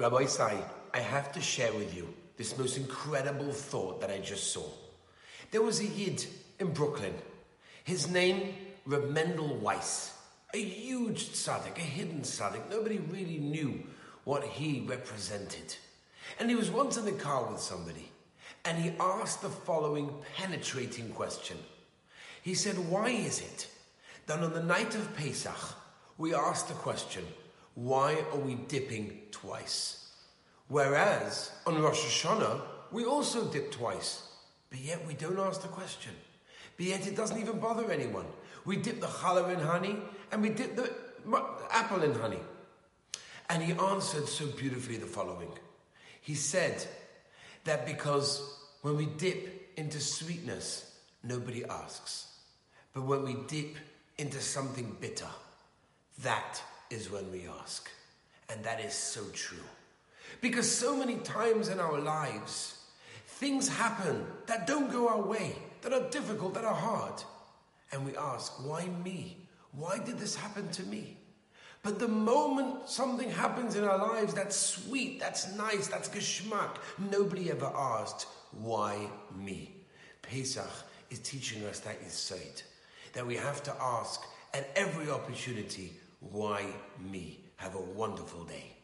Rabbi Sai, I have to share with you this most incredible thought that I just saw. There was a Yid in Brooklyn. His name, Reb Mendel Weiss. A huge tzaddik, a hidden tzaddik. Nobody really knew what he represented. And he was once in the car with somebody, and he asked the following penetrating question. He said, Why is it that on the night of Pesach, we ask the question, Why are we dipping twice? Whereas on Rosh Hashanah, we also dip twice, but yet we don't ask the question. But yet it doesn't even bother anyone. We dip the challah in honey and we dip the apple in honey. And he answered so beautifully the following. He said that because when we dip into sweetness, nobody asks. But when we dip into something bitter, that is when we ask. And that is so true. Because so many times in our lives, things happen that don't go our way, that are difficult, that are hard. And we ask, why me? Why did this happen to me? But the moment something happens in our lives that's sweet, that's nice, that's geschmack, nobody ever asked, why me? Pesach is teaching us that insight, that we have to ask at every opportunity, why me? Have a wonderful day.